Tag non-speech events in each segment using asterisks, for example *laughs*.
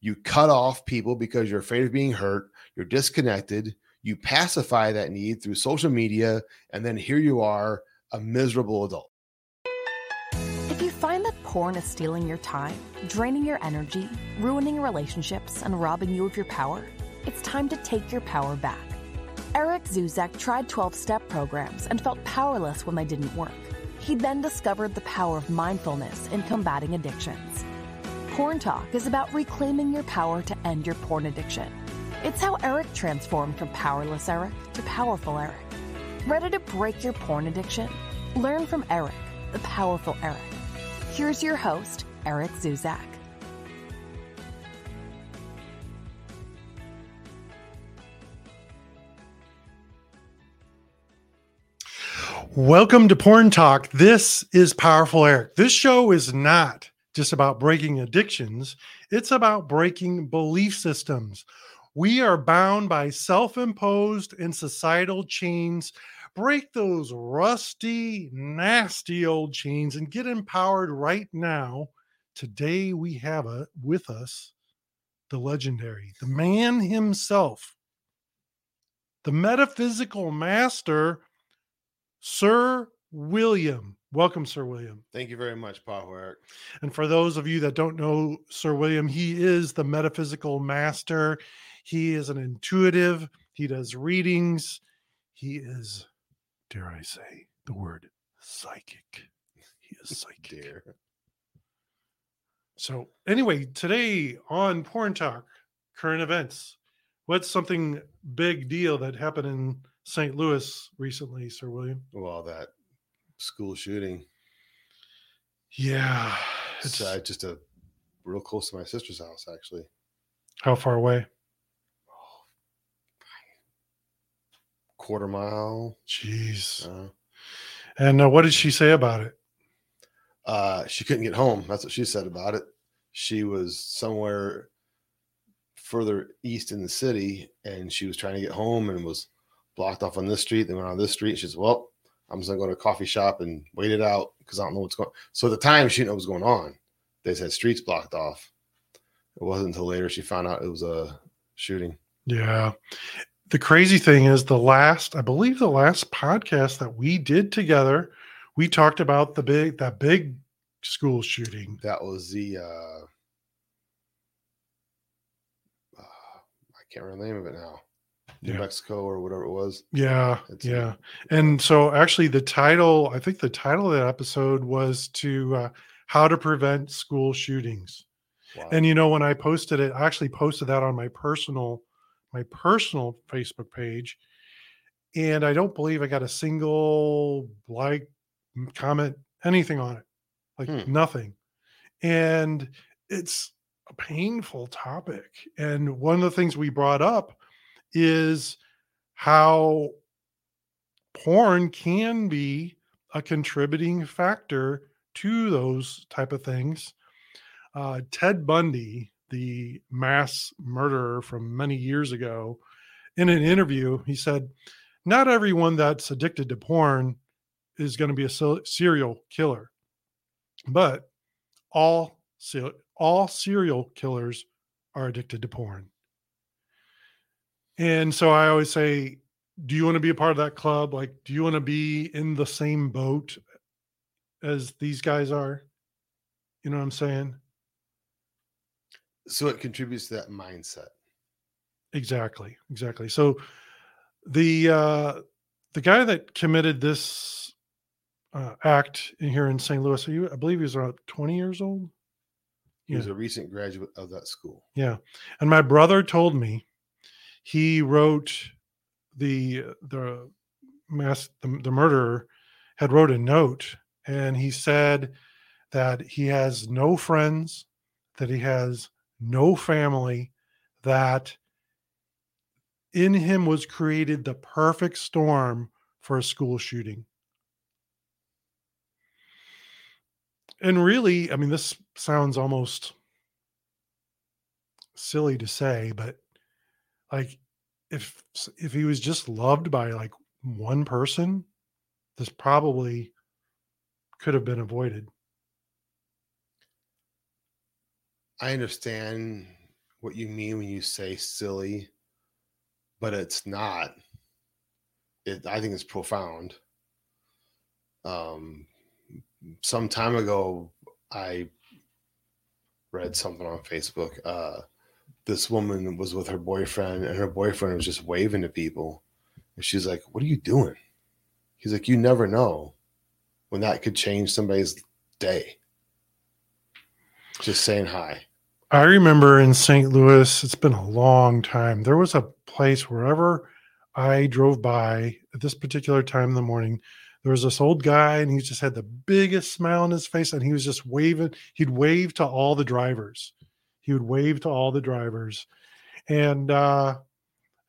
You cut off people because you're afraid of being hurt, you're disconnected, you pacify that need through social media, and then here you are, a miserable adult. If you find that porn is stealing your time, draining your energy, ruining relationships, and robbing you of your power, it's time to take your power back. Eric Zuzak tried 12 step programs and felt powerless when they didn't work. He then discovered the power of mindfulness in combating addictions. Porn Talk is about reclaiming your power to end your porn addiction. It's how Eric transformed from powerless Eric to powerful Eric. Ready to break your porn addiction? Learn from Eric, the powerful Eric. Here's your host, Eric Zuzak. Welcome to Porn Talk. This is Powerful Eric. This show is not just about breaking addictions, it's about breaking belief systems. We are bound by self imposed and societal chains. Break those rusty, nasty old chains and get empowered right now. Today, we have a, with us the legendary, the man himself, the metaphysical master, Sir William Welcome, Sir William. Thank you very much, Powerful Eric. And for those of you that don't know Sir William, he is the metaphysical master. He is an intuitive. He does readings. He is, dare I say, the word psychic. He is *laughs* psychic. Dear. So, anyway, today on Porn Talk, current events. What's something big deal that happened in St. Louis recently, Sir William? Well, that school shooting. Yeah, it's uh, just a real close to my sister's house, actually. How far away? Oh, quarter mile. Jeez. Uh, and uh, what did she say about it? Uh, she couldn't get home. That's what she said about it. She was somewhere further east in the city, and she was trying to get home and was blocked off on this street. They went on this street. She said, "Well, I'm just gonna go to a coffee shop and wait it out because I don't know what's going. On. So at the time she didn't know what was going on. They said streets blocked off. It wasn't until later she found out it was a shooting. Yeah. The crazy thing is the last, I believe the last podcast that we did together, we talked about the big that big school shooting. That was the uh, uh I can't remember the name of it now. New yeah. Mexico or whatever it was. Yeah, it's, yeah. And so actually, the title, I think the title of that episode was to uh, how to prevent school shootings. Wow. And you know, when I posted it, I actually posted that on my personal my personal Facebook page, and I don't believe I got a single like comment anything on it, like hmm. nothing. And it's a painful topic. And one of the things we brought up is how porn can be a contributing factor to those type of things. Uh, Ted Bundy, the mass murderer from many years ago, in an interview, he said, "Not everyone that's addicted to porn is going to be a serial killer, but all all serial killers are addicted to porn." And so I always say, do you want to be a part of that club? Like, do you want to be in the same boat as these guys are? You know what I'm saying? So it contributes to that mindset. Exactly. Exactly. So the uh the guy that committed this uh, act in here in St. Louis, I believe he was around 20 years old. He yeah. was a recent graduate of that school. Yeah. And my brother told me he wrote the the mass the, the murderer had wrote a note and he said that he has no friends that he has no family, that in him was created the perfect storm for a school shooting. And really, I mean, this sounds almost silly to say, but like if if he was just loved by like one person, this probably could have been avoided. I understand what you mean when you say silly, but it's not. It I think it's profound. Um some time ago I read something on Facebook. Uh this woman was with her boyfriend and her boyfriend was just waving to people. And she's like, What are you doing? He's like, You never know when that could change somebody's day. Just saying hi. I remember in St. Louis, it's been a long time. There was a place wherever I drove by at this particular time in the morning, there was this old guy and he just had the biggest smile on his face and he was just waving. He'd wave to all the drivers. He would wave to all the drivers. And uh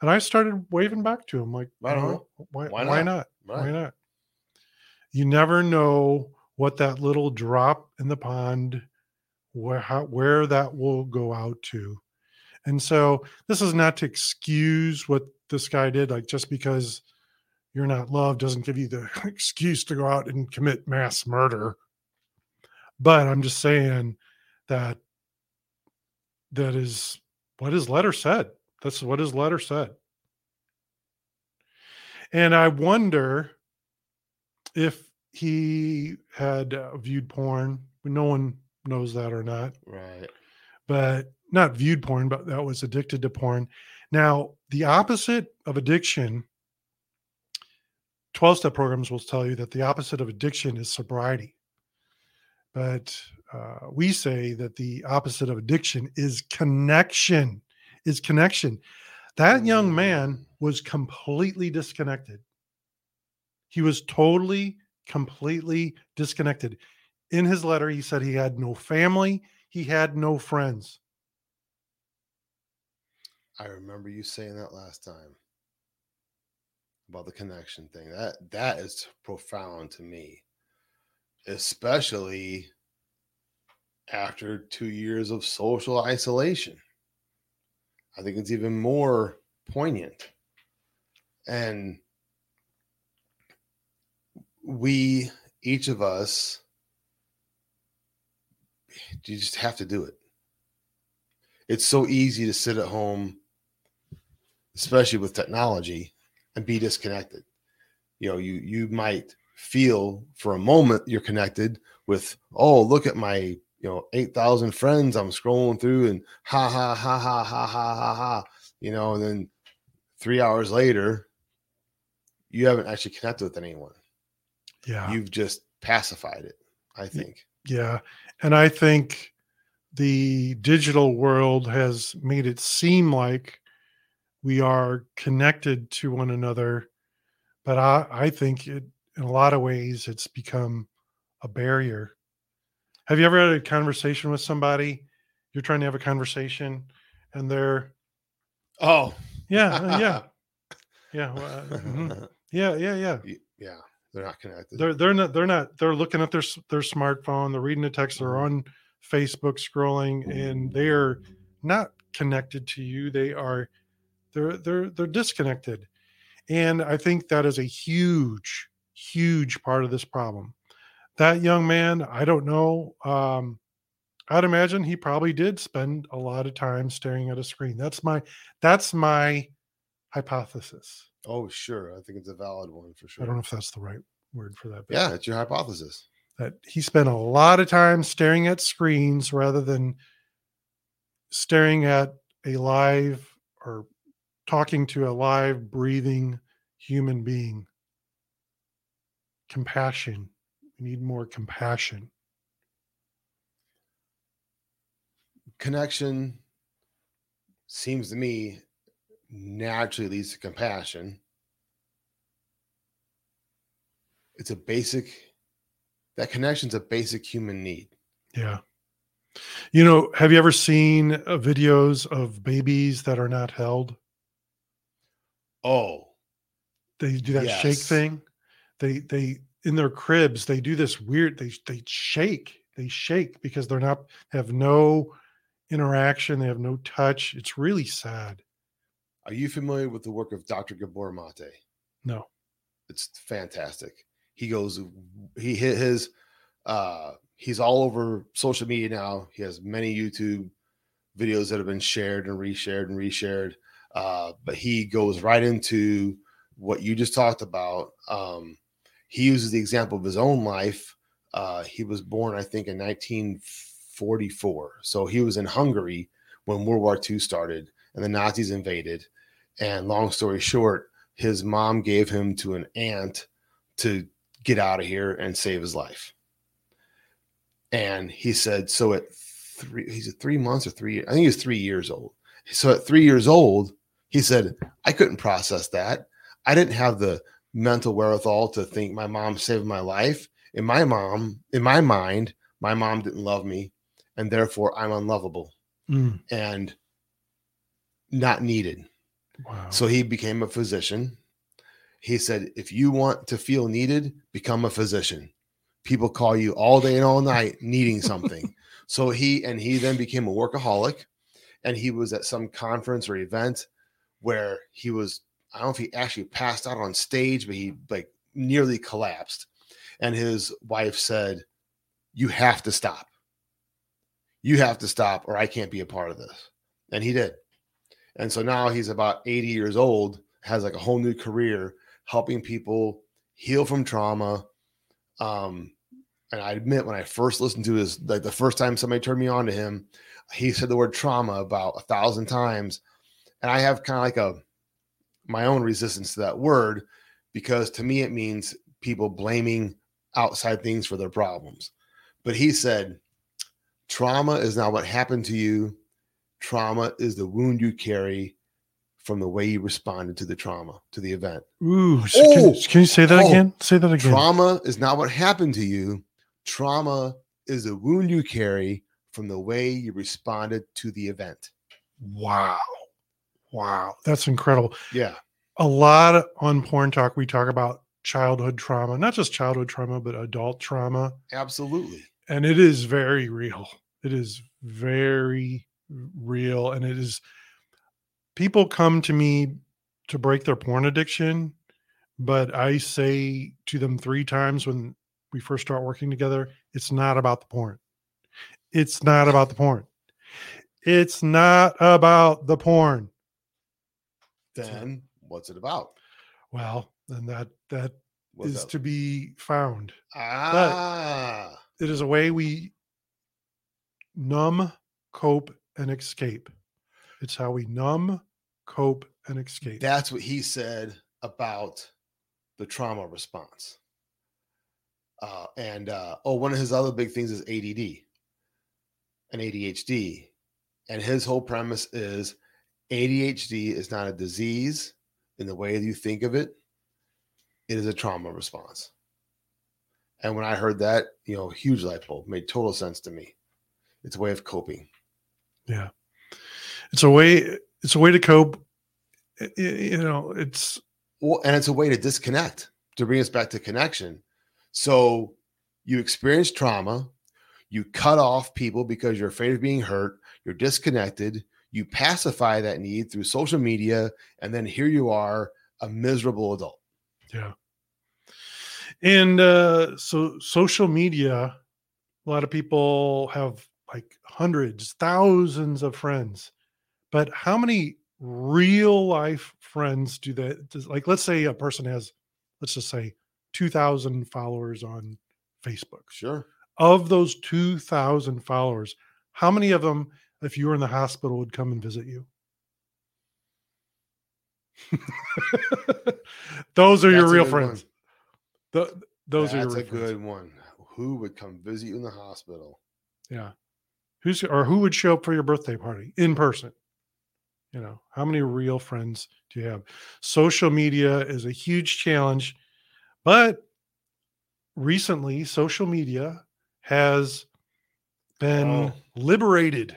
and I started waving back to him like, Right on. why, Why why not? not? Right. Why not? You never know what that little drop in the pond where how, where that will go out to. And so this is not to excuse what this guy did like just because you're not loved doesn't give you the *laughs* excuse to go out and commit mass murder. But I'm just saying that that is what his letter said. That's what his letter said. And I wonder if he had uh, viewed porn. No one knows that or not, Right. but not viewed porn, but that was addicted to porn. Now, the opposite of addiction, 12 step programs will tell you that the opposite of addiction is sobriety. But uh, we say that the opposite of addiction is connection, is connection. That young man was completely disconnected. He was totally, completely disconnected. In his letter, he said he had no family, he had no friends. I remember you saying that last time about the connection thing. That that is profound to me, especially after two years of social isolation. I think it's even more poignant. And we, each of us, you just have to do it. It's so easy to sit at home especially with technology and be disconnected you know you you might feel for a moment you're connected with oh look at my you know 8000 friends i'm scrolling through and ha ha ha ha ha ha ha ha you know and then 3 hours later you haven't actually connected with anyone Yeah. you've just pacified it i think Yeah. And I think the digital world has made it seem like we are connected to one another. But I, I think it, in a lot of ways, it's become a barrier. Have you ever had a conversation with somebody? You're trying to have a conversation and they're, oh. Yeah, uh, yeah, *laughs* yeah, well, uh, mhm. yeah, yeah, yeah. Yeah they're not connected. They're they're not they're not they're looking at their their smartphone they're reading a text they're on facebook scrolling and they're not connected to you. They are they're they're they're disconnected. And i think that is a huge huge part of this problem that young man i don't know um i'd imagine he probably did spend a lot of time staring at a screen. That's my that's my hypothesis. Oh sure i think it's a valid one for sure i don't know if that's the right word for that but- yeah it's your hypothesis. that he spent a lot of time staring at screens rather than staring at a live or talking to a live breathing human being. Compassion we need more compassion connection seems to me naturally leads to compassion. It's a basic that connection's a basic human need. yeah You know, have you ever seen uh, videos of babies that are not held? Oh, They do that shake thing. They they in their cribs they do this weird. They they shake. They shake because they're not have no interaction. They have no touch. It's really sad. are you familiar with the work of Dr. Gabor Mate? No. It's fantastic. He goes, he hit his, uh, he's all over social media now. He has many YouTube videos that have been shared and reshared and reshared. Uh, but he goes right into what you just talked about. Um, he uses the example of his own life. Uh, he was born, I think, in 1944. So he was in Hungary when World War II started and the Nazis invaded. And long story short, his mom gave him to an aunt to get out of here and save his life. And he said, so at three, he's three months or three, I think he was three years old. So at three years old, he said, I couldn't process that. I didn't have the mental wherewithal to think my mom saved my life. In my mom, in my mind, my mom didn't love me, and therefore I'm unlovable Mm, and not needed. wow. So he became a physician. He said, if you want to feel needed, become a physician. People call you all day and all night needing something. *laughs* so he and he then became a workaholic. And he was at some conference or event where he was, I don't know if he actually passed out on stage, but he like nearly collapsed. And his wife said, You have to stop. You have to stop, or I can't be a part of this. And he did. And so now he's about 80 years old, has like a whole new career helping people heal from trauma. Um, and I admit when I first listened to his like the first time somebody turned me on to him, he said the word trauma about a thousand times. And I have kind of like a my own resistance to that word because to me it means people blaming outside things for their problems. But he said, trauma is not what happened to you. Trauma is the wound you carry from the way you responded to the trauma, to the event. Ooh, so can, Oh, can you say that oh, again? Say that again. Trauma is not what happened to you. Trauma is the wound you carry from the way you responded to the event. Wow. Wow. That's incredible. Yeah. A lot on Porn Talk, we talk about childhood trauma, not just childhood trauma, but adult trauma. Absolutely. And it is very real. It is very real. And it is, people come to me to break their porn addiction. But I say to them three times when we first start working together, it's not about the porn. It's not about the porn. It's not about the porn. Then what's it about? Well, then that that What's is that? to be found. ah, It is a way we numb, cope, and escape. It's how we numb, cope, and escape. that's what he said about the trauma response. Uh, and uh, oh, one of his other big things is ADD and ADHD. And his whole premise is ADHD is not a disease in the way that you think of it, it is a trauma response. And when I heard that, you know, huge light bulb made total sense to me. It's a way of coping. yeah, it's a way. It's a way to cope. You know, it's Well, and it's a way to disconnect, to bring us back to connection. So you experience trauma, you cut off people because you're afraid of being hurt, you're disconnected, you pacify that need through social media, and then here you are, a miserable adult. Yeah. And uh, so social media, a lot of people have like hundreds, thousands of friends. But how many real life friends do that? Does, like, let's say a person has, let's just say, 2,000 followers on Facebook. Sure. Of those 2,000 followers, how many of them, if you were in the hospital, would come and visit you? *laughs* those are your That's a real friends. The, those That's are your a friends. good one. Who would come visit you in the hospital? Yeah. Who's or who would show up for your birthday party in person? You know, how many real friends do you have? Social media is a huge challenge, but recently social media has been Oh. liberated.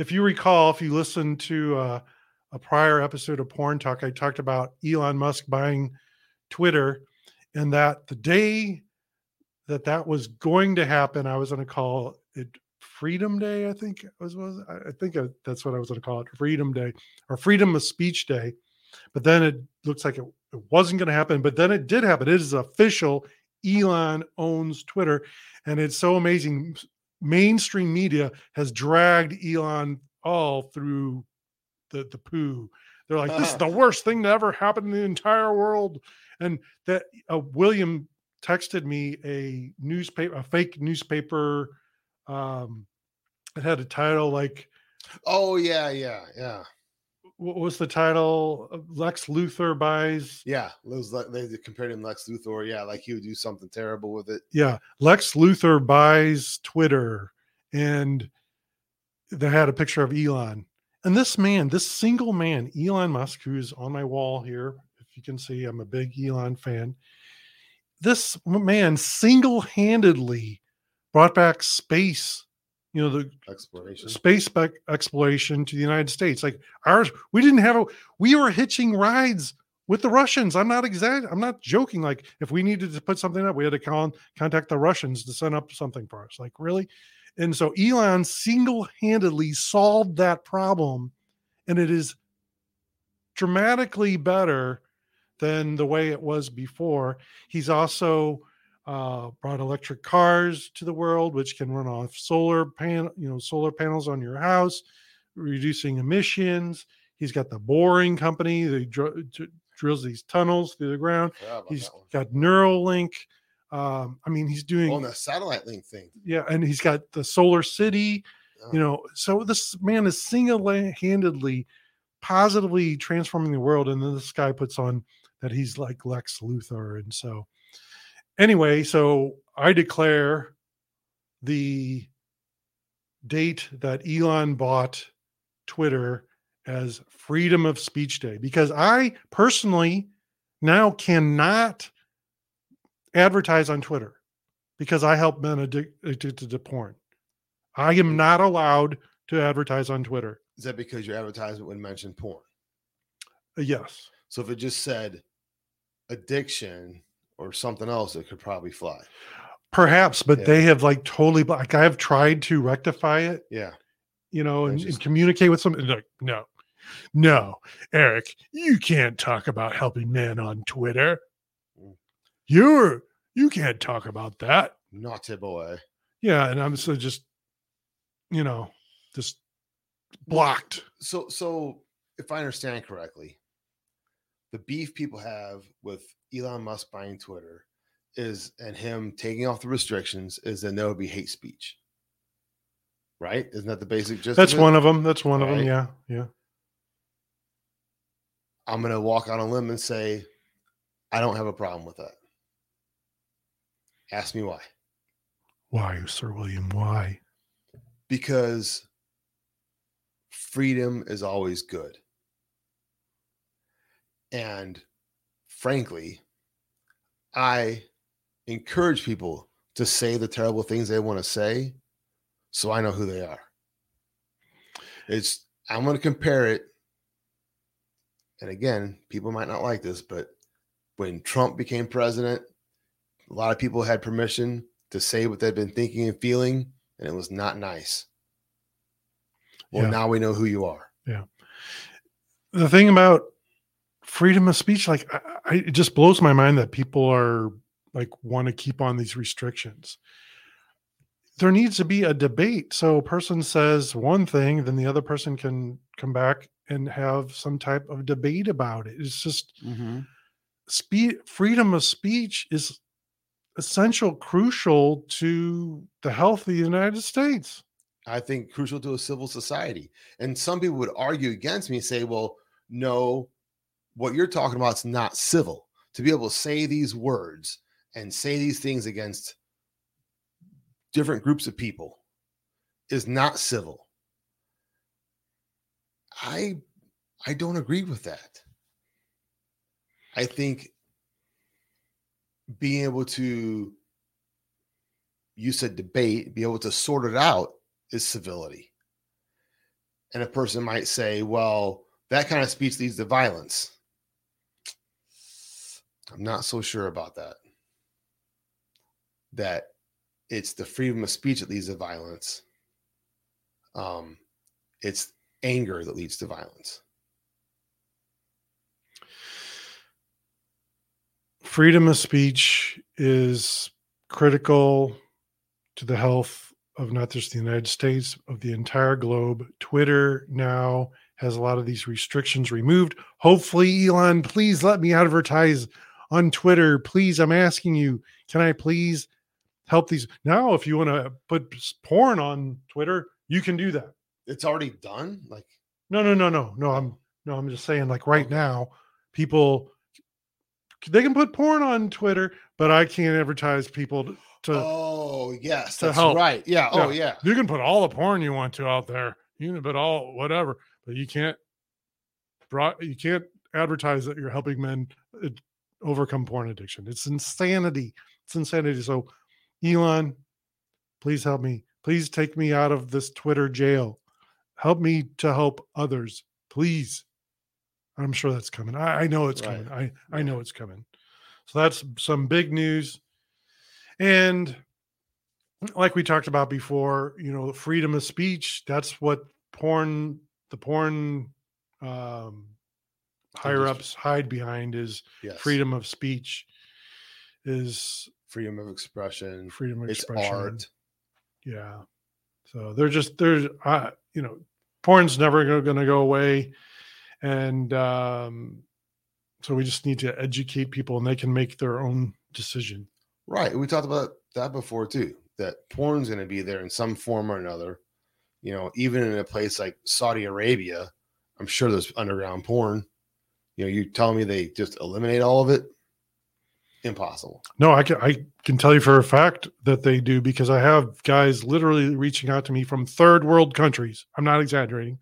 If you recall, if you listened to uh, a prior episode of Porn Talk, I talked about Elon Musk buying Twitter, and that the day that that was going to happen, I was going to call it Freedom Day. I think was was I think that's what I was going to call it, Freedom Day or Freedom of Speech Day. But then it looks like it, it wasn't going to happen. But then it did happen. It is official. Elon owns Twitter, and it's so amazing. Mainstream media has dragged Elon all through the the poo. They're like, this is *laughs* the worst thing to ever happen in the entire world. And that uh, William texted me a newspaper, a fake newspaper. Um, it had a title like, Oh yeah, yeah, yeah, what was the title? Uh, Lex Luthor buys. yeah. Le- they compared him to Lex Luthor. Yeah, like he would do something terrible with it. Yeah, Lex Luthor buys Twitter, and they had a picture of Elon. And this man, this single man, Elon Musk, who's on my wall here, if you can see, I'm a big Elon fan. This man single handedly brought back space, you know, the Exploration. space spec exploration to the United States. Like ours, we didn't have a, we were hitching rides with the Russians. I'm not exact, I'm not joking. Like if we needed to put something up, we had to con- contact the Russians to send up something for us. Like really? And so Elon single handedly solved that problem. And it is dramatically better than the way it was before. He's also uh, brought electric cars to the world, which can run off solar panel, you know, solar panels on your house, reducing emissions. He's got the boring company that dr- dr- drills these tunnels through the ground. He's got Neuralink. Um, I mean, he's doing Oh, and the satellite link thing. yeah, and he's got the Solar City. You know, so this man is single-handedly, positively transforming the world, and then this guy puts on that he's like Lex Luthor, and so anyway, so I declare the date that Elon bought Twitter as Freedom of Speech Day because I personally now cannot advertise on Twitter because I help men addicted to porn. I am not allowed to advertise on Twitter. Is that because your advertisement would mention porn? Yes. So if it just said addiction or something else, that could probably fly. Perhaps, but Yeah. they have like totally like I have tried to rectify it, Yeah. you know, and, and communicate with somebody. Like, no, no, Eric, you can't talk about helping men on Twitter. Mm. You're you can't talk about that. Naughty boy. Yeah, and I'm so just, you know, just blocked. So so if I understand correctly, the beef people have with Elon Musk buying Twitter is and him taking off the restrictions is that there would be hate speech. Right? Isn't that the basic gist? That's one of them. That's one of them. Yeah, yeah. I'm gonna walk on a limb and say I don't have a problem with that. Ask me why. Why, Sir William? Why? because freedom is always good. And frankly, I encourage people to say the terrible things they want to say so I know who they are. It's I'm going to compare it and again, people might not like this, but when Trump became president, a lot of people had permission to say what they've been thinking and feeling and it was not nice. Well, Yeah. now we know who you are. Yeah. The thing about freedom of speech like I, I, it just blows my mind that people are like want to keep on these restrictions. There needs to be a debate. So a person says one thing then the other person can come back and have some type of debate about it. It's just mm-hmm. speed freedom of speech is essential crucial to the health of the united states. I think crucial to a civil society. And some people would argue against me and say, well, no, what you're talking about is not civil. To be able to say these words and say these things against different groups of people is not civil. I I don't agree with that. I think being able to you said debate, be able to sort it out is civility. And a person might say, well, that kind of speech leads to violence. I'm not so sure about that. That it's the freedom of speech that leads to violence. Um, it's anger that leads to violence. Freedom of speech is critical to the health of not just the United States, of the entire globe. Twitter now has a lot of these restrictions removed. Hopefully, Elon, please let me advertise on Twitter. Please, I'm asking you, can I please help these? Now, if you want to put porn on Twitter, you can do that. It's already done. Like, no, no, no, no, no. I'm no, I'm just saying, like right now, people they can put porn on Twitter, but I can't advertise people to. to oh yes, to that's help. right. Yeah. Oh yeah. You can put all the porn you want to out there. You can put all whatever, but you can't. Brought You can't advertise that you're helping men uh, overcome porn addiction. It's insanity. It's insanity. So, Elon, please help me. Please take me out of this Twitter jail. Help me to help others, please. I'm sure that's coming. I, I know it's right. coming. I, I know it's coming. So that's some big news. And like we talked about before, you know, freedom of speech, that's what porn, the porn um, higher ups hide behind is yes. freedom of speech, is freedom of expression, freedom of it's expression. art. Yeah. So they're just, there's, uh, you know, porn's never going to go away and um, so we just need to educate people and they can make their own decision right we talked about that before too that porn's going to be there in some form or another you know even in a place like saudi arabia i'm sure there's underground porn you know you tell me they just eliminate all of it? Impossible. No i can i can tell you for a fact that they do because i have guys literally reaching out to me from third world countries. I'm not exaggerating.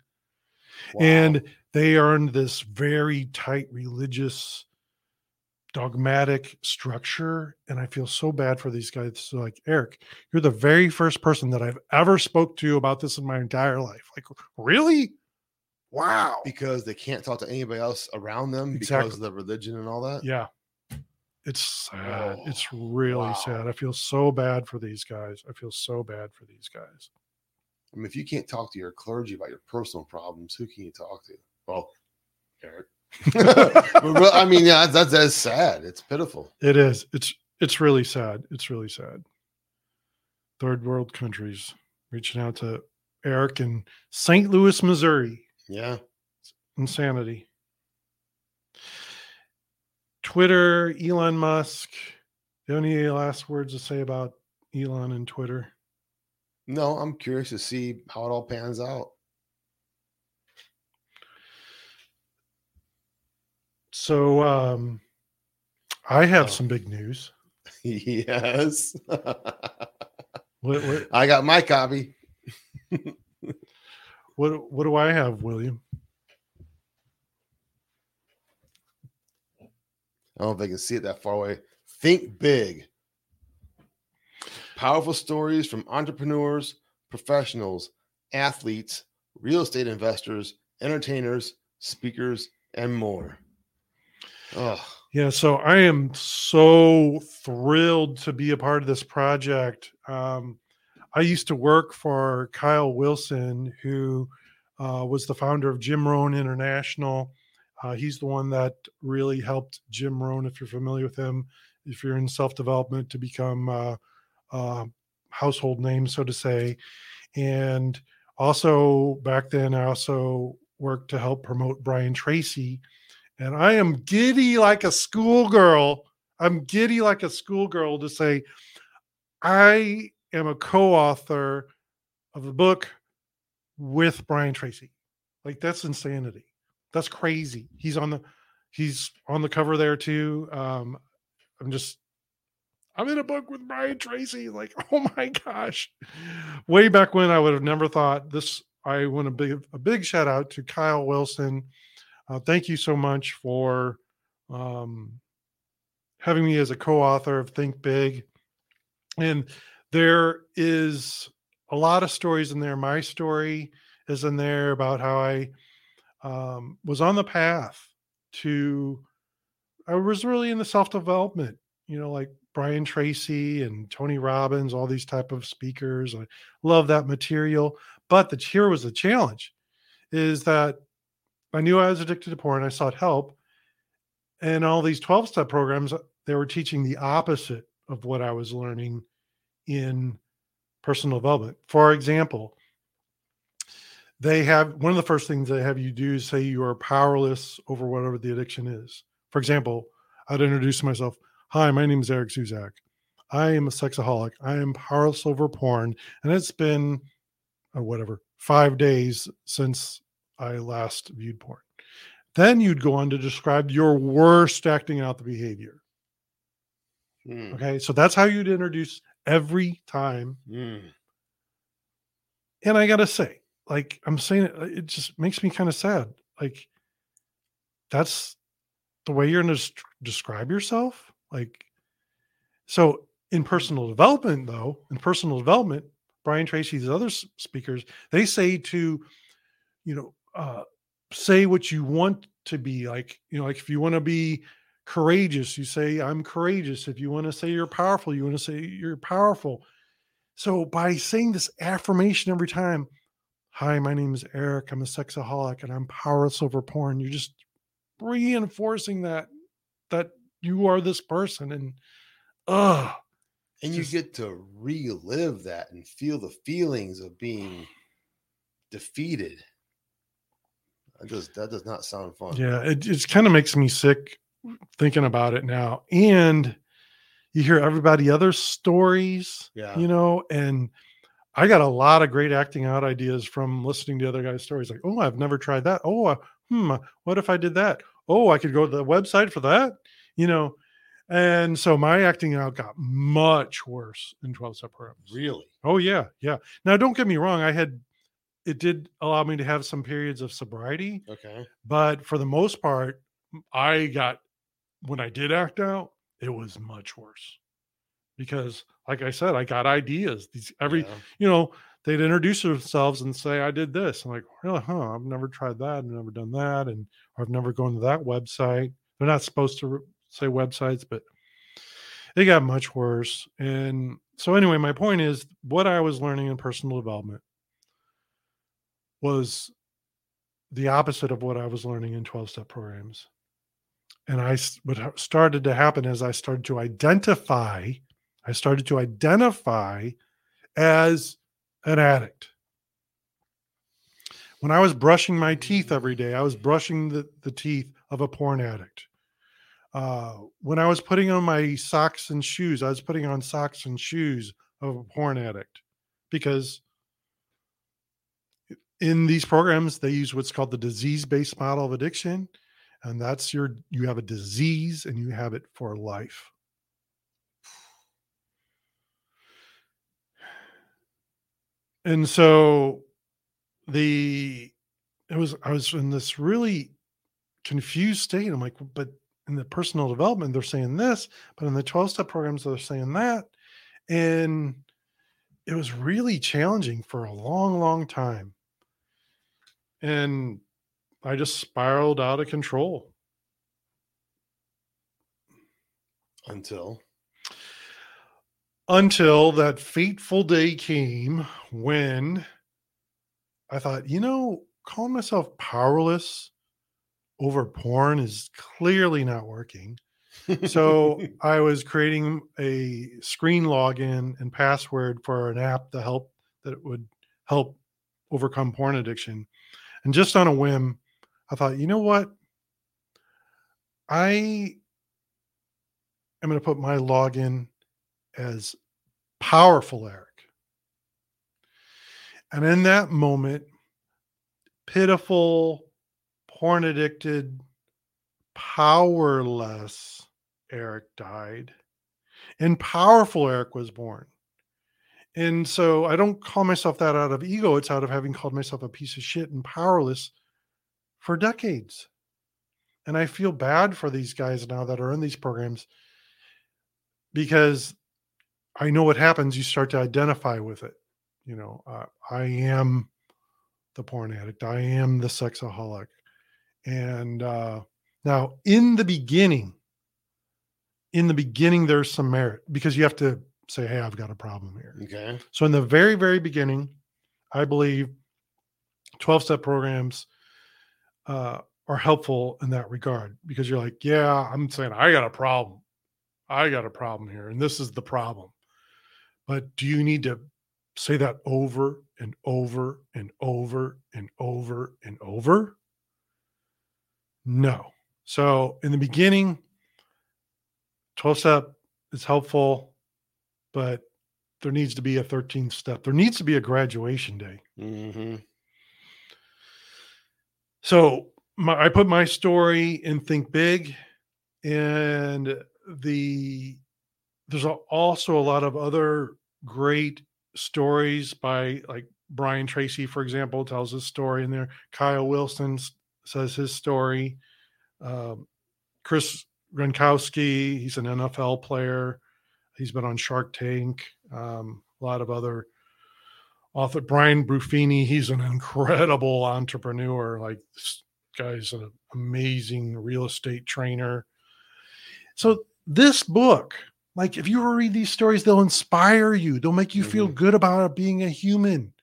Wow. and they are in this very tight religious dogmatic structure and i feel so bad for these guys. So like eric you're the very first person that i've ever spoke to about this in my entire life. Like really wow because they can't talk to anybody else around them exactly. because of the religion and all that yeah it's sad oh, it's really wow. sad i feel so bad for these guys i feel so bad for these guys i mean if you can't talk to your clergy about your personal problems who can you talk to well, Eric. *laughs* I mean, yeah, that's that's sad. It's pitiful. It is. It's it's really sad. It's really sad. Third world countries reaching out to Eric in St. Louis, Missouri. Yeah. Insanity. Twitter, Elon Musk. Do you have any last words to say about Elon and Twitter? No, I'm curious to see how it all pans out. So um, I have oh. some big news. *laughs* Yes. *laughs* what, what? I got my copy. *laughs* what what do I have, William? I don't know if they can see it that far away. Think big. Powerful stories from entrepreneurs, professionals, athletes, real estate investors, entertainers, speakers, and more. Oh. Yeah, so I am so thrilled to be a part of this project. Um, I used to work for Kyle Wilson, who uh, was the founder of Jim Rohn International. Uh, he's the one that really helped Jim Rohn, if you're familiar with him, if you're in self development, to become a, a household name, so to say. And also back then, I also worked to help promote Brian Tracy and I am giddy like a schoolgirl. I'm giddy like a schoolgirl to say, I am a co author of a book with Brian Tracy. Like, that's insanity. That's crazy. He's on the he's on the cover there too. Um, I'm just I'm in a book with Brian Tracy. Like, *laughs* oh my gosh. Way back when I would have never thought this. I want to big a big shout out to Kyle Wilson uh, thank you so much for um, having me as a co-author of Think Big. And there is a lot of stories in there. My story is in there about how I um, was on the path to, I was really in the self development, you know, like Brian Tracy and Tony Robbins, all these type of speakers. I love that material. But the here was the challenge is that I knew I was addicted to porn. I sought help. And all these 12 step programs, they were teaching the opposite of what I was learning in personal development. For example, they have one of the first things they have you do is say you are powerless over whatever the addiction is. For example, I'd introduce myself. Hi, my name is Eric Zuzak. I am a sexaholic. I am powerless over porn. And it's been uh, whatever, five days since I last viewed porn. Then you'd go on to describe your worst acting out the behavior. Mm. Okay. So that's how you'd introduce every time. Mm. And I got to say, like, I'm saying it, it just makes me kind of sad. Like, that's the way you're going to describe yourself. Like, so in personal development, though, in personal development, Brian Tracy, these other speakers, they say to, you know, uh, say what you want to be like, you know, like if you want to be courageous, you say, I'm courageous. If you want to say you're powerful, you want to say you're powerful. So by saying this affirmation every time, hi, my name is Eric, I'm a sexaholic and I'm powerless over porn, you're just reinforcing that that you are this person and uh and you get to relive that and feel the feelings of being defeated that does that does not sound fun. Yeah, it it kind of makes me sick thinking about it now. And you hear everybody other stories, yeah, you know, and I got a lot of great acting out ideas from listening to other guys' stories. Like, oh, I've never tried that. Oh, uh, hmm, what if I did that? Oh, I could go to the website for that, you know. And so my acting out got much worse in 12 step programs. Really? Oh, yeah. Yeah. Now, don't get me wrong. I had it did allow me to have some periods of sobriety. Okay. But for the most part, I got when I did act out, it was much worse. Because like I said, I got ideas. These every yeah. you know, they'd introduce themselves and say, I did this. I'm like, really, huh? I've never tried that, I've never done that, and I've never gone to that website. They're not supposed to re- say websites, but it got much worse. And so anyway, my point is what I was learning in personal development was the opposite of what I was learning in 12 step programs. And I, what started to happen is I started to identify, I started to identify as an addict. When I was brushing my teeth every day, I was brushing the, the teeth of a porn addict. Uh, when I was putting on my socks and shoes, I was putting on socks and shoes of a porn addict because in these programs they use what's called the disease-based model of addiction and that's your you have a disease and you have it for life. And so the it was i was in this really confused state. I'm like but in the personal development they're saying this but in the 12 step programs they're saying that. And it was really challenging for a long long time. And I just spiraled out of control. Until until that fateful day came when I thought, you know, calling myself powerless over porn is clearly not working. so *laughs* I was creating a screen login and password for an app to help that would help overcome porn addiction. And just on a whim, I thought, you know what? I am going to put my login as powerful Eric. And in that moment, pitiful, porn addicted, powerless Eric died, and powerful Eric was born. And so I don't call myself that out of ego. It's out of having called myself a piece of shit and powerless for decades. And I feel bad for these guys now that are in these programs because I know what happens. You start to identify with it. you know, uh, I am the porn addict. I am the sexaholic. And uh, now, in the beginning, in the beginning, there's some merit because you have to say, "Hey, I've got a problem here." Okay. So, in the very, very beginning, I believe 12 step programs uh, are helpful in that regard because you're like, yeah, I'm saying I got a problem. I got a problem here, and this is the problem. But do you need to say that over and over and over and over and over? No. So, in the beginning, 12 step is helpful, but there needs to be a 13th step. There needs to be a graduation day. Mm-hmm. So my, I put my story in Think Big, and the there's also a lot of other great stories by like Brian Tracy, for example, tells his story in there. Kyle Wilson says his story. Um, Chris Gronkowski, he's an NFL player. He's been on Shark Tank. Um, a lot of other author Brian Buffini, he's an incredible entrepreneur. Like this guy's an amazing real estate trainer. So this book, like if you read these stories, they'll inspire you. They'll make you mm-hmm. feel good about being a human.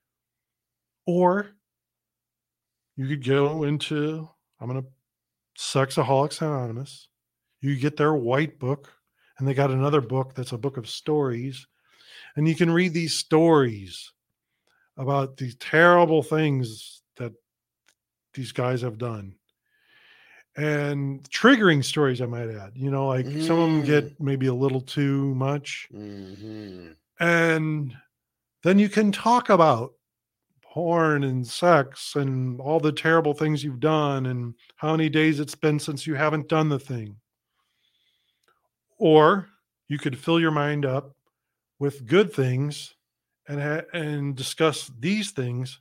Or you could go into I'm gonna Sexaholics Anonymous. You get their white book, and they got another book that's a book of stories. And you can read these stories about these terrible things that these guys have done and triggering stories i might add you know like mm. some of them get mm. maybe a little too much mm-hmm. and then you can talk about porn and sex and all the terrible things you've done and how many days it's been since you haven't done the thing or you could fill your mind up with good things and ha- and discuss these things.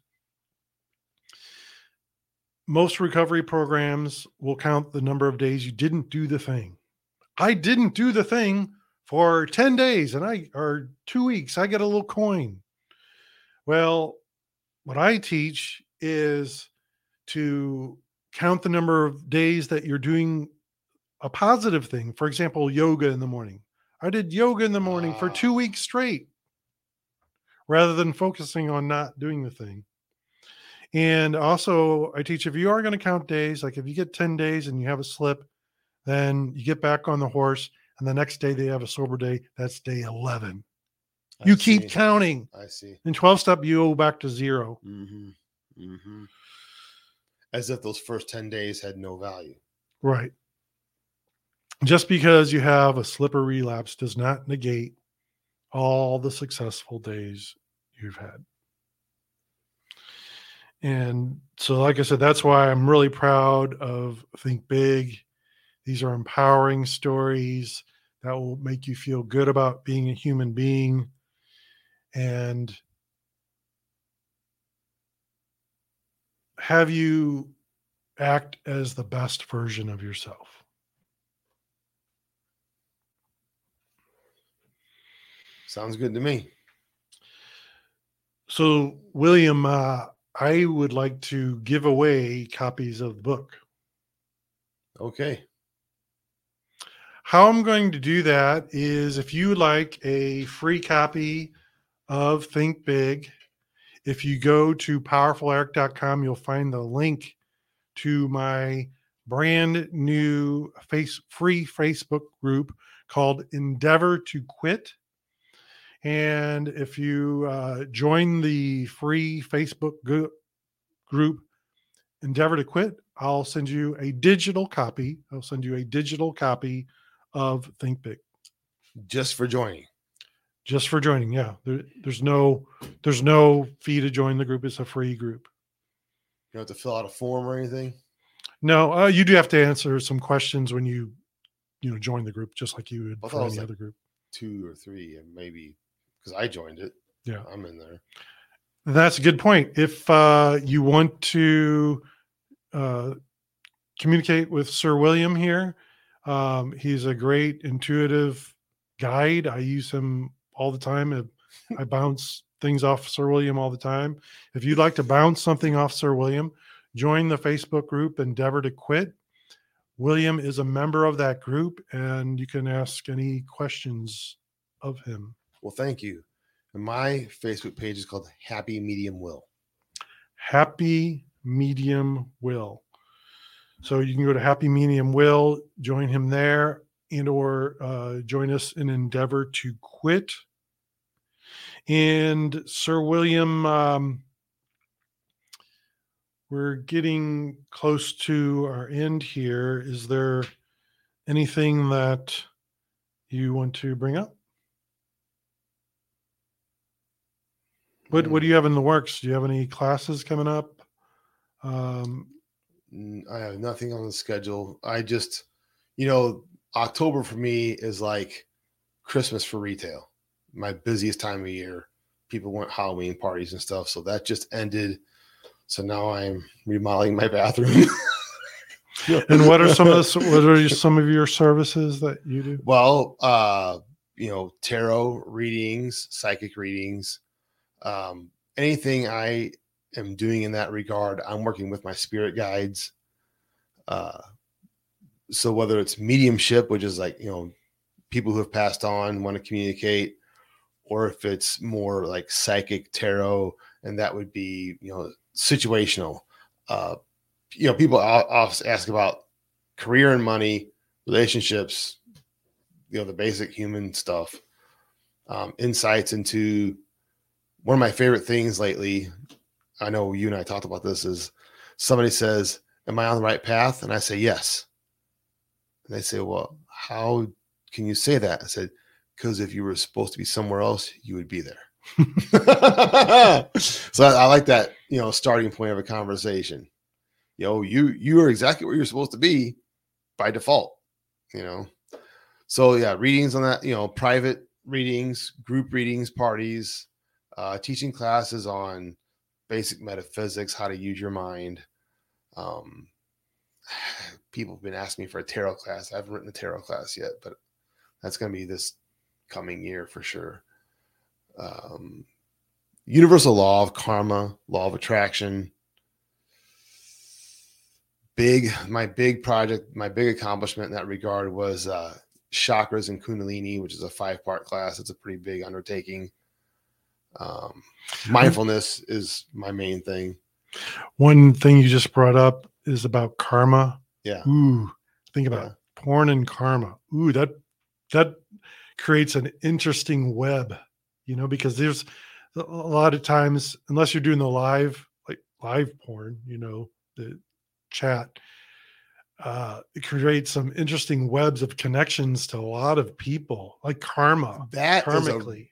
Most recovery programs will count the number of days you didn't do the thing. I didn't do the thing for 10 days and i or 2 weeks. I get a little coin. Well what i teach is to count the number of days that you're doing a positive thing. For example yoga in the morning. I did yoga in the morning for 2 ah. weeks straight rather than focusing on not doing the thing. And also, I teach if you are going to count days, like if you get 10 days and you have a slip, then you get back on the horse, and the next day they have a sober day. That's day 11. I you see. keep counting. I see. In 12 step, you go back to 0 mm-hmm. Mm-hmm. As if those first 10 days had no value. Right. Just because you have a slip or relapse does not negate all the successful days you've had. And so, like I said, that's why I'm really proud of Think Big. These are empowering stories that will make you feel good about being a human being and have you act as the best version of yourself. Sounds good to me. So, William, uh, I would like to give away copies of the book. Okay. How I'm going to do that is if you like a free copy of Think Big, if you go to powerfuleric.com, you'll find the link to my brand new face free Facebook group called Endeavor to Quit. And if you uh, join the free Facebook group, Endeavor to Quit, I'll send you a digital copy. I'll send you a digital copy of Think Big. Just for joining. Just for joining, yeah. There, there's no there's no fee to join the group. It's a free group. You don't have to fill out a form or anything. No, uh, you do have to answer some questions when you you know join the group, just like you would for any like other group. Two or three, and maybe because I joined it. Yeah, I'm in there. That's a good point. If uh, you want to uh, communicate with Sir William here, um, he's a great intuitive guide. I use him all the time. I *laughs* bounce things off Sir William all the time. If you'd like to bounce something off Sir William, join the Facebook group Endeavor to Quit. William is a member of that group, and you can ask any questions of him. Well, thank you. And my Facebook page is called Happy Medium Will. Happy Medium Will. So you can go to Happy Medium Will, join him there, and or uh, join us in Endeavor to Quit. And Sir William, um, we're getting close to our end here. Is there anything that you want to bring up? What What do you have in the works? Do you have any classes coming up? Um, I have nothing on the schedule. I just, you know, October for me is like Christmas for retail. My busiest time of year. People want Halloween parties and stuff, so that just ended. So now I'm remodeling my bathroom. *laughs* and what are some of the what are some of your services that you do? Well, uh, you know, tarot readings, psychic readings, um, anything I am doing in that regard. I'm working with my spirit guides. Uh, so whether it's mediumship, which is like you know, people who have passed on want to communicate, or if it's more like psychic tarot, and that would be you know situational. Uh, you know, people often ask about career and money, relationships, you know, the basic human stuff, um, insights into one of my favorite things lately. I know you and I talked about this is somebody says, Am I on the right path? And I say, Yes. And they say, Well, how can you say that? I said, Because if you were supposed to be somewhere else, you would be there. *laughs* so I, I, like that, you know, starting point of a conversation. You know, you you are exactly where you're supposed to be by default, you know. So yeah, readings on that, you know, private readings, group readings, parties, uh, teaching classes on basic metaphysics, how to use your mind. Um, *sighs* people have been asking me for a tarot class. I haven't written a tarot class yet, but that's going to be this coming year for sure um, universal law of karma, law of attraction. Big, my big project, my big accomplishment in that regard was uh, chakras and Kundalini, which is a five part class. It's a pretty big undertaking. Um, mindfulness is my main thing. One thing you just brought up is about karma. Yeah. Ooh, think about yeah. porn and karma. Ooh, that that creates an interesting web you know, because there's a lot of times, unless you're doing the live, like live porn, you know, the chat, uh, it creates some interesting webs of connections to a lot of people, like karma. That karmically.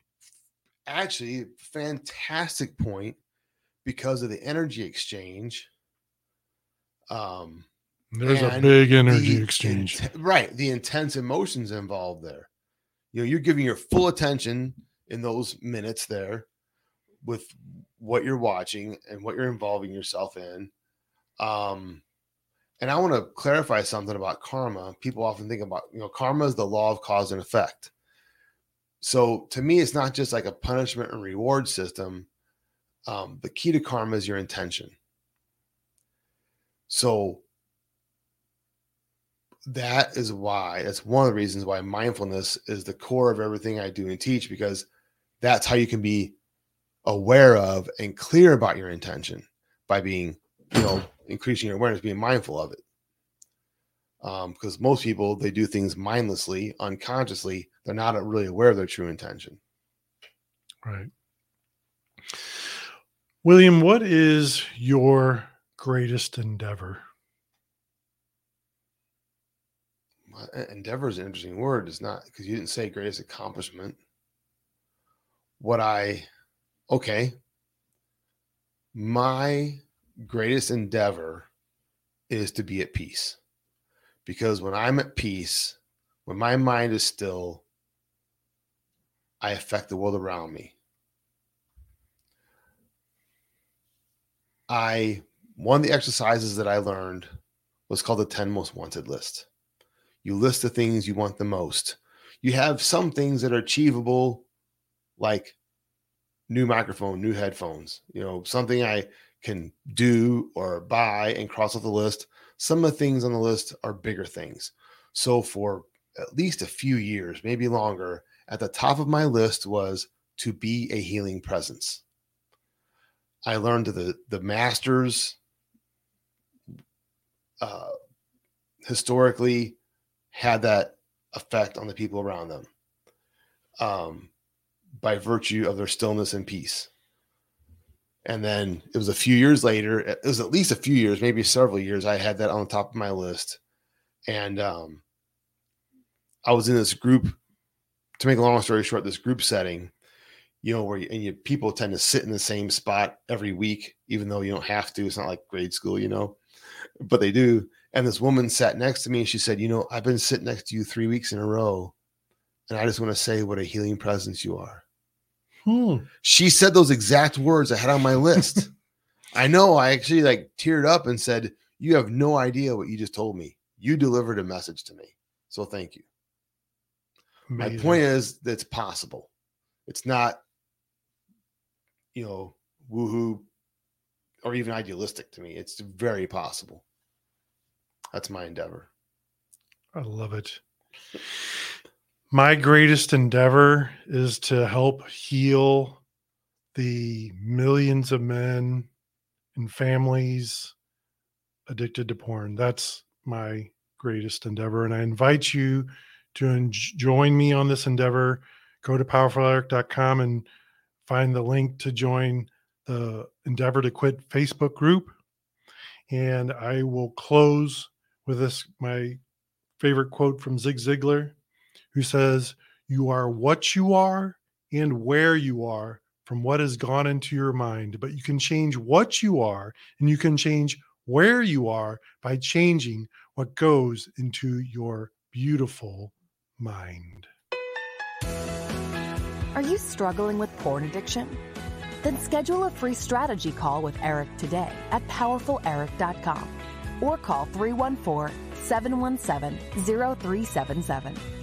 Actually fantastic point because of the energy exchange. Um, there's a big energy the, exchange, right? The intense emotions involved there. You know, you're giving your full attention in those minutes there with what you're watching and what you're involving yourself in. Um, and I want to clarify something about karma. People often think about, you know, karma is the law of cause and effect. So to me, it's not just like a punishment and reward system. Um, the key to karma is your intention. So that is why, that's one of the reasons why mindfulness is the core of everything I do and teach because that's how you can be aware of and clear about your intention by being, you know, increasing your awareness, being mindful of it. Because um, most people they do things mindlessly, unconsciously. They're not really aware of their true intention. Right. William, what is your greatest endeavor? Endeavor is an interesting word. It's not because you didn't say greatest accomplishment what I, okay, my greatest endeavor is to be at peace. Because when I'm at peace, when my mind is still, I affect the world around me. I, one of the exercises that I learned was called the 10 most wanted list. You list the things you want the most. You have some things that are achievable like new microphone, new headphones, you know, something I can do or buy and cross off the list. Some of the things on the list are bigger things. So for at least a few years, maybe longer, at the top of my list was to be a healing presence. I learned the the masters uh, historically had that effect on the people around them um, by virtue of their stillness and peace. And then it was a few years later, it was at least a few years, maybe several years, I had that on the top of my list. And um, I was in this group, to make a long story short, this group setting, you know, where you, and you, people tend to sit in the same spot every week, even though you don't have to. It's not like grade school, you know, but they do. And this woman sat next to me and she said, You know, I've been sitting next to you three weeks in a row. And I just want to say what a healing presence you are. Hmm. She said those exact words I had on my list. *laughs* I know. I actually like teared up and said, You have no idea what you just told me. You delivered a message to me. So thank you. Amazing. My point is that it's possible. It's not, you know, woohoo or even idealistic to me. It's very possible. That's my endeavor. I love it. My greatest endeavor is to help heal the millions of men and families addicted to porn. That's my greatest endeavor. And I invite you to en- join me on this endeavor. Go to powerfuleric.com and find the link to join the Endeavor to Quit Facebook group. And I will close with this my favorite quote from Zig Ziglar who says, You are what you are and where you are from what has gone into your mind, but you can change what you are and you can change where you are by changing what goes into your beautiful mind. Are you struggling with porn addiction? Then schedule a free strategy call with Eric today at powerfuleric.com or call 314 717 0377.